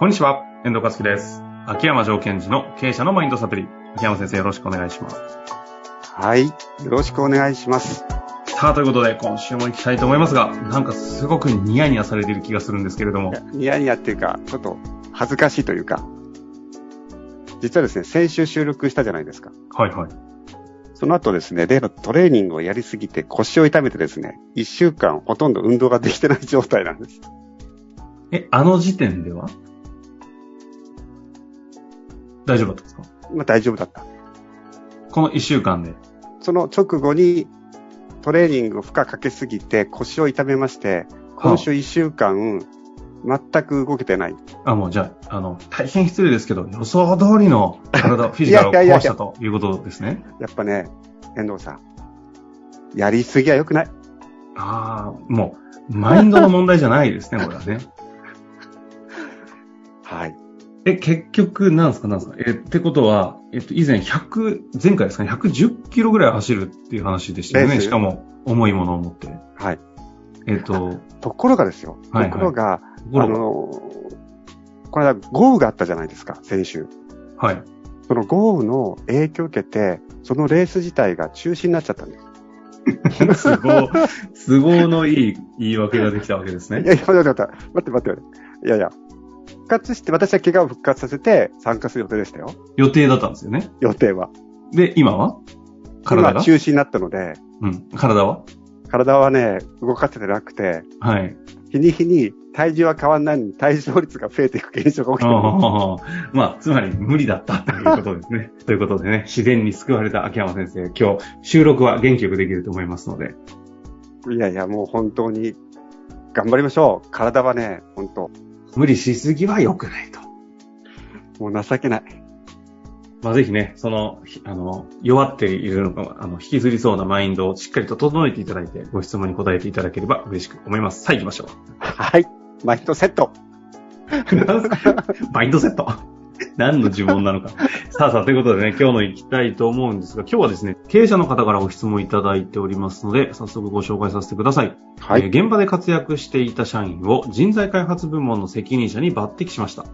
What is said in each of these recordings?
こんにちは、遠藤和樹です。秋山条件時の経営者のマインドサプリ。秋山先生よろしくお願いします。はい。よろしくお願いします。さあ、ということで、今週も行きたいと思いますが、なんかすごくニヤニヤされている気がするんですけれども。ニヤニヤっていうか、ちょっと恥ずかしいというか、実はですね、先週収録したじゃないですか。はいはい。その後ですね、例のトレーニングをやりすぎて腰を痛めてですね、一週間ほとんど運動ができてない状態なんです。え、あの時点では？大丈夫だったんですか？まあ大丈夫だった。この一週間で。その直後にトレーニングを負荷かけすぎて腰を痛めまして、今週一週間、全く動けてない。あ、もうじゃあ、あの、大変失礼ですけど、予想通りの体、フィジカルを壊したということですね。やっぱね、遠藤さん、やりすぎは良くない。ああ、もう、マインドの問題じゃないですね、これはね。はい。え、結局、なんですか、なんですか？え、ってことは、えっと、以前100、前回ですかね、110キロぐらい走るっていう話でしたよね。しかも、重いものを持って。はい。えっと、ところがですよ。はいはいところが、あの、この間豪雨があったじゃないですか、先週。はい。その豪雨の影響を受けて、そのレース自体が中止になっちゃったんです。すごい、都合のいい言い訳ができたわけですね。いやいや、待って待って、待って待って。いやいや、復活して、私は怪我を復活させて参加する予定でしたよ。予定だったんですよね。予定は。で、今は？体が？今中止になったので、うん。体は？体はね、動かせてなくて、はい。日に日に体重は変わんないのに体重率が増えていく現象が起きてる。ああまあ、つまり無理だったということですね。ということでね、自然に救われた秋山先生、今日収録は元気よくできると思いますので、いやいや、もう本当に頑張りましょう。体はね、本当無理しすぎは良くないと。もう情けない。まあ、ぜひね、その、ひあの、弱っているのか、あの、引きずりそうなマインドをしっかりと整えていただいて、ご質問に答えていただければ嬉しく思います。さあ行きましょう。はい。マインドセット。マインドセット。何の呪文なのか。さあさあ、ということでね、今日の行きたいと思うんですが、今日はですね、経営者の方からご質問いただいておりますので、早速ご紹介させてください。はい。えー現場で活躍していた社員を人材開発部門の責任者に抜擢しました。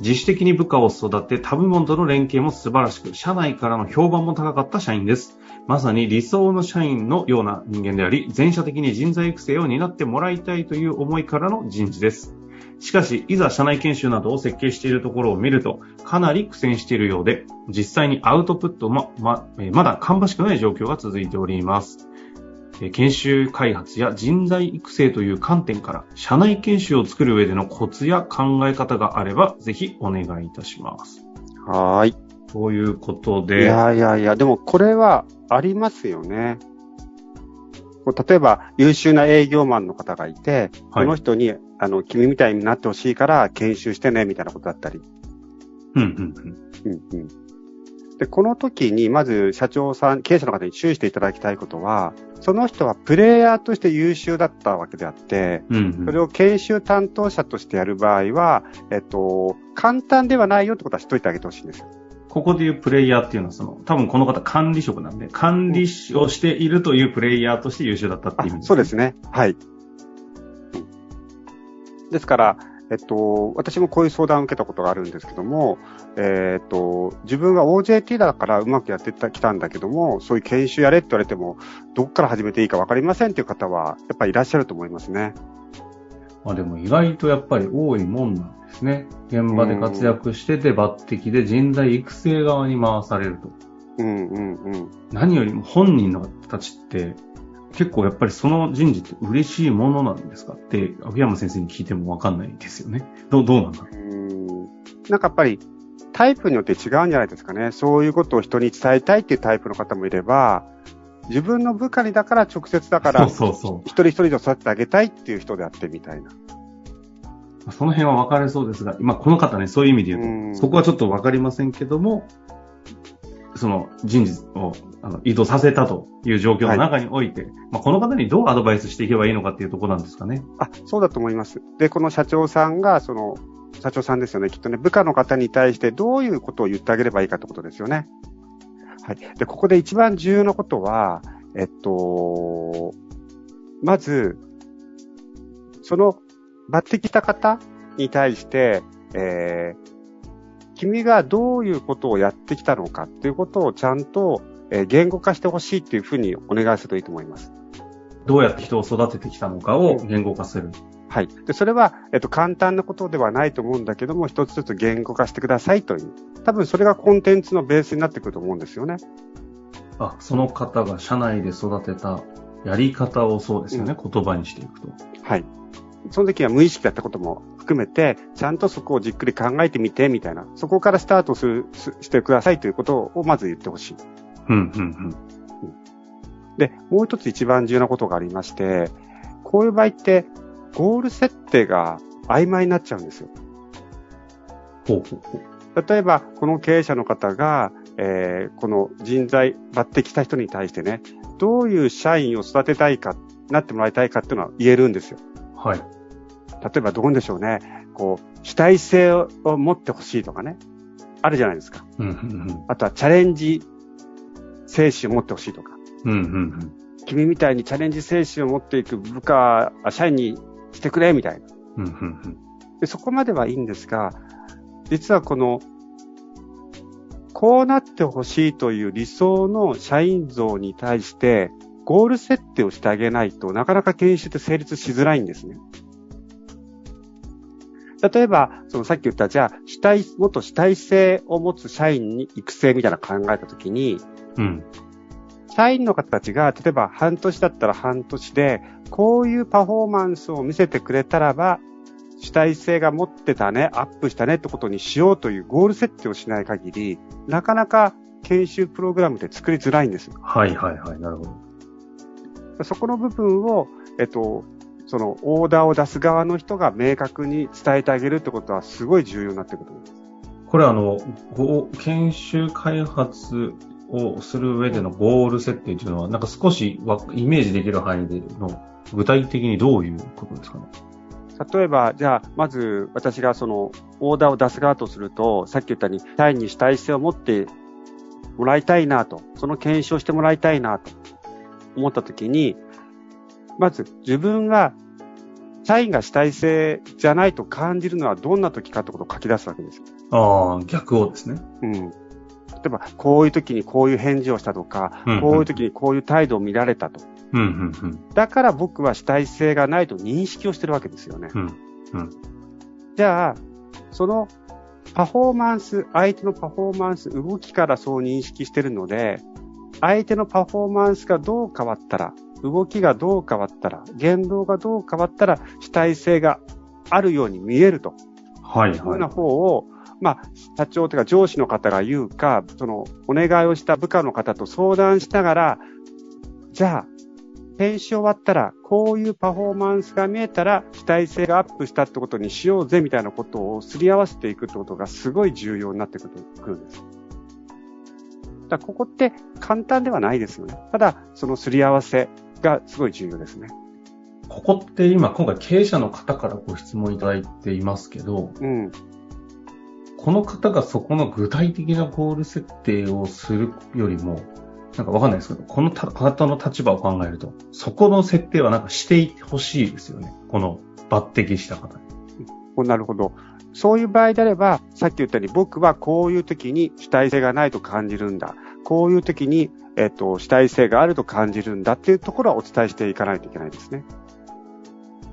自主的に部下を育て、他部門との連携も素晴らしく、社内からの評判も高かった社員です。まさに理想の社員のような人間であり、全社的に人材育成を担ってもらいたいという思いからの人事です。しかし、いざ社内研修などを設計しているところを見ると、かなり苦戦しているようで、実際にアウトプットもまえーまだ芳しくない状況が続いております。えー研修開発や人材育成という観点から、社内研修を作る上でのコツや考え方があれば、ぜひお願いいたします。はーい。ということいで、やいやいや、でもこれはありますよね。こう例えば、優秀な営業マンの方がいて、はいこの人に、あの、君みたいになってほしいから研修してね、みたいなことだったり。うんうんうん。うんうん。で、この時に、まず社長さん、経営者の方に注意していただきたいことは、その人はプレイヤーとして優秀だったわけであって、うんうんそれを研修担当者としてやる場合は、えっと、簡単ではないよってことは知っといてあげてほしいんですよ。ここでいうプレイヤーっていうのは、その、多分この方管理職なんで、管理をしているというプレイヤーとして優秀だったっていう意味そうですね。はい。ですから、えっと、私もこういう相談を受けたことがあるんですけども、えっと、自分が OJT だからうまくやってきたんだけども、そういう研修やれって言われても、どっから始めていいかわかりませんっていう方は、やっぱりいらっしゃると思いますね。まあでも意外とやっぱり多いもんなんですね。現場で活躍してて抜擢で人材育成側に回されると。うんうんうん。何よりも本人のたちって、結構やっぱりその人事って嬉しいものなんですかって、秋山先生に聞いてもわかんないですよね。どう、どうなんだろうんなんかやっぱり、タイプによって違うんじゃないですかね。そういうことを人に伝えたいっていうタイプの方もいれば、自分の部下にだから直接だからう。、そうそうそ一人一人と育ててあげたいっていう人であってみたいな。う。その辺は分かれそうですが、まあこの方ね、そういう意味で言うと、うんそこはちょっと分かりませんけども、その人事をあの移動させたという状況の中において、まあこの方にどうアドバイスしていけばいいのかっていうところなんですかね。あ、そうだと思います。で、この社長さんが、その、社長さんですよね。きっとね、部下の方に対してどういうことを言ってあげればいいかってことですよね。はい。で、ここで一番重要なことは、えっと、まず、その抜擢した方に対して、えー、君がどういうことをやってきたのかっていうことをちゃんと、えー、言語化してほしいっていうふうにお願いするといいと思います。どうやって人を育ててきたのかを言語化する。はい。で、それは、えっと、簡単なことではないと思うんだけども、一つずつ言語化してくださいという。多分それがコンテンツのベースになってくると思うんですよね。あ、その方が社内で育てたやり方をそうですよね、うん、言葉にしていくと。はい。その時は無意識だったことも含めて、ちゃんとそこをじっくり考えてみて、みたいな。そこからスタートする、してくださいということをまず言ってほしい。うん、うん、うん。で、もう一つ一番重要なことがありまして、こういう場合って、ゴール設定が曖昧になっちゃうんですよ。ほうほうほう。例えば、この経営者の方が、えー、この人材抜擢した人に対してね、どういう社員を育てたいか、なってもらいたいかっていうのは言えるんですよ。はい。例えばどうでしょうね。こう、主体性を持ってほしいとかね。あるじゃないですか。うんうんうん、あとはチャレンジ精神を持ってほしいとか。うんうんうん、君みたいにチャレンジ精神を持っていく部下、社員にしてくれ、みたいな。うんうんうん、でそこまではいいんですが、実はこの、こうなってほしいという理想の社員像に対して、ゴール設定をしてあげないとなかなか研修って成立しづらいんですね。例えば、そのさっき言った、じゃあ、主体、もっと主体性を持つ社員に育成みたいな考えたときに、うん。社員の方たちが、例えば半年だったら半年で、こういうパフォーマンスを見せてくれたらば、主体性が持ってたね、アップしたねってことにしようというゴール設定をしない限り、なかなか研修プログラムで作りづらいんですよ。はいはいはい、なるほど。そこの部分を、えっと、そのオーダーを出す側の人が明確に伝えてあげるってことはすごい重要になってくると思います。これあの、研修開発をする上でのゴール設定というのは、なんか少しイメージできる範囲での具体的にどういうことですかね？例えば、じゃあ、まず私がそのオーダーを出す側とすると、さっき言ったように、社員に主体性を持ってもらいたいなと、その検証してもらいたいなと思ったときに、まず自分が社員が主体性じゃないと感じるのはどんな時かってことを書き出すわけですああ、逆をですね。うん。例えば、こういう時にこういう返事をしたとか、うんうん、こういう時にこういう態度を見られたと。うんうんうん、だから僕は主体性がないと認識をしてるわけですよね。うんうん、じゃあ、そのパフォーマンス、相手のパフォーマンス、動きからそう認識してるので、相手のパフォーマンスがどう変わったら、動きがどう変わったら、言動がどう変わったら主体性があるように見えると。はい、はい。いううな方を、まあ、社長というか上司の方が言うか、その、お願いをした部下の方と相談しながら、じゃあ、編集終わったら、こういうパフォーマンスが見えたら、主体性がアップしたってことにしようぜ、みたいなことをすり合わせていくってことがすごい重要になってくるんです。だここって簡単ではないですよね。ただ、そのすり合わせがすごい重要ですね。ここって今、今回経営者の方からご質問いただいていますけど、うん、この方がそこの具体的なゴール設定をするよりも、なんかわかんないですけど、この方の立場を考えると、そこの設定はなんかしていってほしいですよね。この抜擢した方に。なるほど。そういう場合であれば、さっき言ったように僕はこういう時に主体性がないと感じるんだ。こういう時にえっと、主体性があると感じるんだっていうところはお伝えしていかないといけないですね。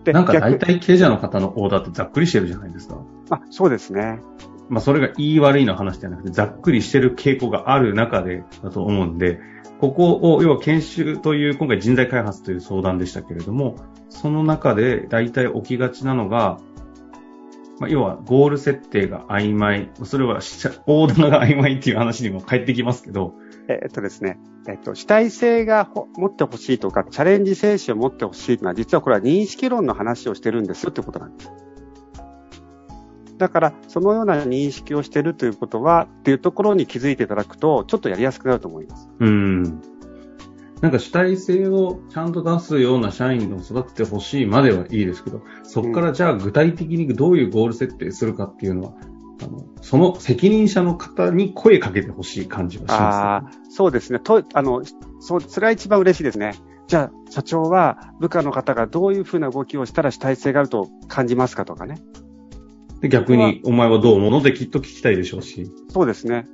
で、なんか大体経営者の方のオーダーってざっくりしてるじゃないですか。あ、そうですね。まあ、それが言い悪いの話じゃなくて、ざっくりしてる傾向がある中でだと思うんで、ここを、要は研修という、今回人材開発という相談でしたけれども、その中で大体起きがちなのが、まあ、要はゴール設定が曖昧、それはオーダーが曖昧っていう話にも返ってきますけど、えっとですね、えっと、主体性が持ってほしいとか、チャレンジ精神を持ってほしいというのは、実はこれは認識論の話をしてるんですよってことなんです。だから、そのような認識をしているということは、っていうところに気づいていただくと、ちょっとやりやすくなると思います。うん。なんか主体性をちゃんと出すような社員を育ててほしいまではいいですけど、そこからじゃあ具体的にどういうゴール設定するかっていうのは、あの、その責任者の方に声かけてほしい感じがします、ね、ああ、そうですね。と、あの、そう、それは一番嬉しいですね。じゃあ、社長は部下の方がどういうふうな動きをしたら主体性があると感じますかとかね。で逆に、お前はどう思うの？できっと聞きたいでしょうし。そうですね。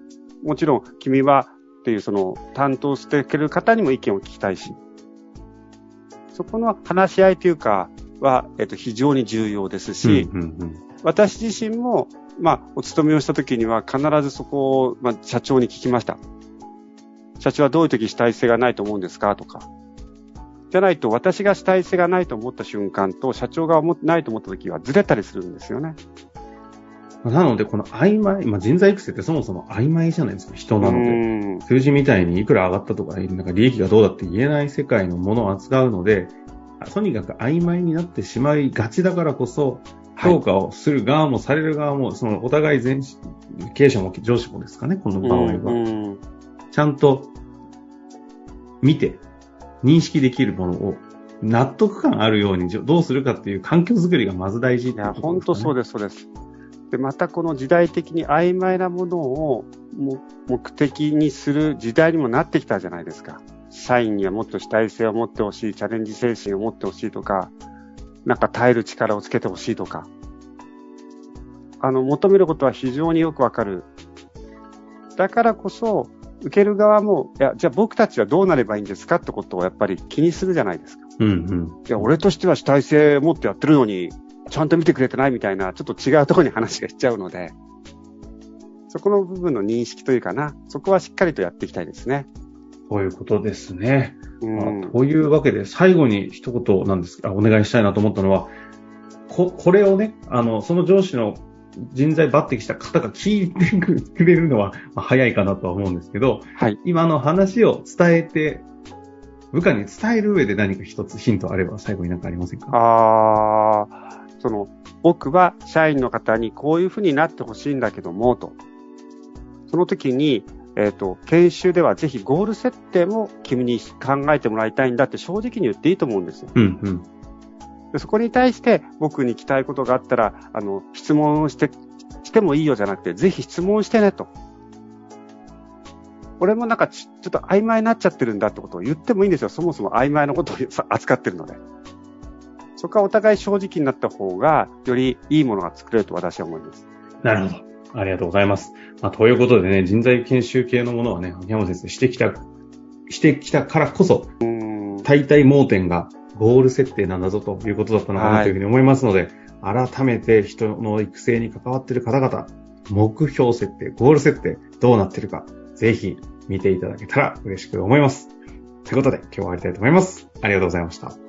もちろん、君はっていうその担当してくれる方にも意見を聞きたいし、そこの話し合いというかは、えっと、非常に重要ですし、うんうんうん、私自身も、まあ、お勤めをした時には必ずそこを、まあ、社長に聞きました。社長はどういう時主体性がないと思うんですか？とか。じゃないと、私が主体性がないと思った瞬間と、社長がないと思った時はずれたりするんですよね。なので、この曖昧、まあ、人材育成ってそもそも曖昧じゃないですか、人なので。数字みたいにいくら上がったとか、なんか利益がどうだって言えない世界のものを扱うので、とにかく曖昧になってしまいがちだからこそ、評価をする側もされる側も、そのお互い全経営者も上司もですかね、この場合は。ちゃんと見て、認識できるものを納得感あるようにどうするかっていう環境づくりがまず大事、ね、いや、本当そうです、そうです。で、またこの時代的に曖昧なものを目的にする時代にもなってきたじゃないですか。社員にはもっと主体性を持ってほしい、チャレンジ精神を持ってほしいとか、なんか耐える力をつけてほしいとか。あの、求めることは非常によくわかる。だからこそ、受ける側も、いや、じゃあ僕たちはどうなればいいんですかってことをやっぱり気にするじゃないですか。うんうん。いや、俺としては主体性を持ってやってるのに、ちゃんと見てくれてないみたいな、ちょっと違うところに話がしちゃうので、そこの部分の認識というかな、そこはしっかりとやっていきたいですね。そういうことですね。うん、というわけで、最後に一言なんですが、お願いしたいなと思ったのは、こ、これをね、あの、その上司の人材抜擢した方が聞いてくれるのは、まあ、早いかなとは思うんですけど、はい、今の話を伝えて、部下に伝える上で何か一つヒントあれば最後に何かありませんか？ああ、その、僕は社員の方にこういうふうになってほしいんだけども、と。その時に、えっ、ー、と、研修ではぜひゴール設定も君に考えてもらいたいんだって正直に言っていいと思うんですよ。うんうん、でそこに対して僕に聞きたいことがあったら、あの、質問をして、してもいいよじゃなくて、ぜひ質問してねと。俺もなんかちょっと曖昧になっちゃってるんだってことを言ってもいいんですよ。そもそも曖昧なことを扱ってるので。そこはお互い正直になった方が、よりいいものが作れると私は思います。なるほど。ありがとうございます。まあ、ということでね、人材研修系のものはね、秋山先生してきた、してきたからこそ、大体盲点がゴール設定なんだぞということだったのかなというふうに思いますので、はい、改めて人の育成に関わっている方々、目標設定、ゴール設定、どうなっているか、ぜひ見ていただけたら嬉しく思います。ということで、今日は終わりたいと思います。ありがとうございました。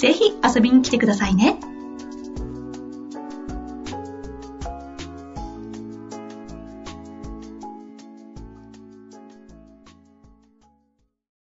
ぜひ遊びに来てくださいね。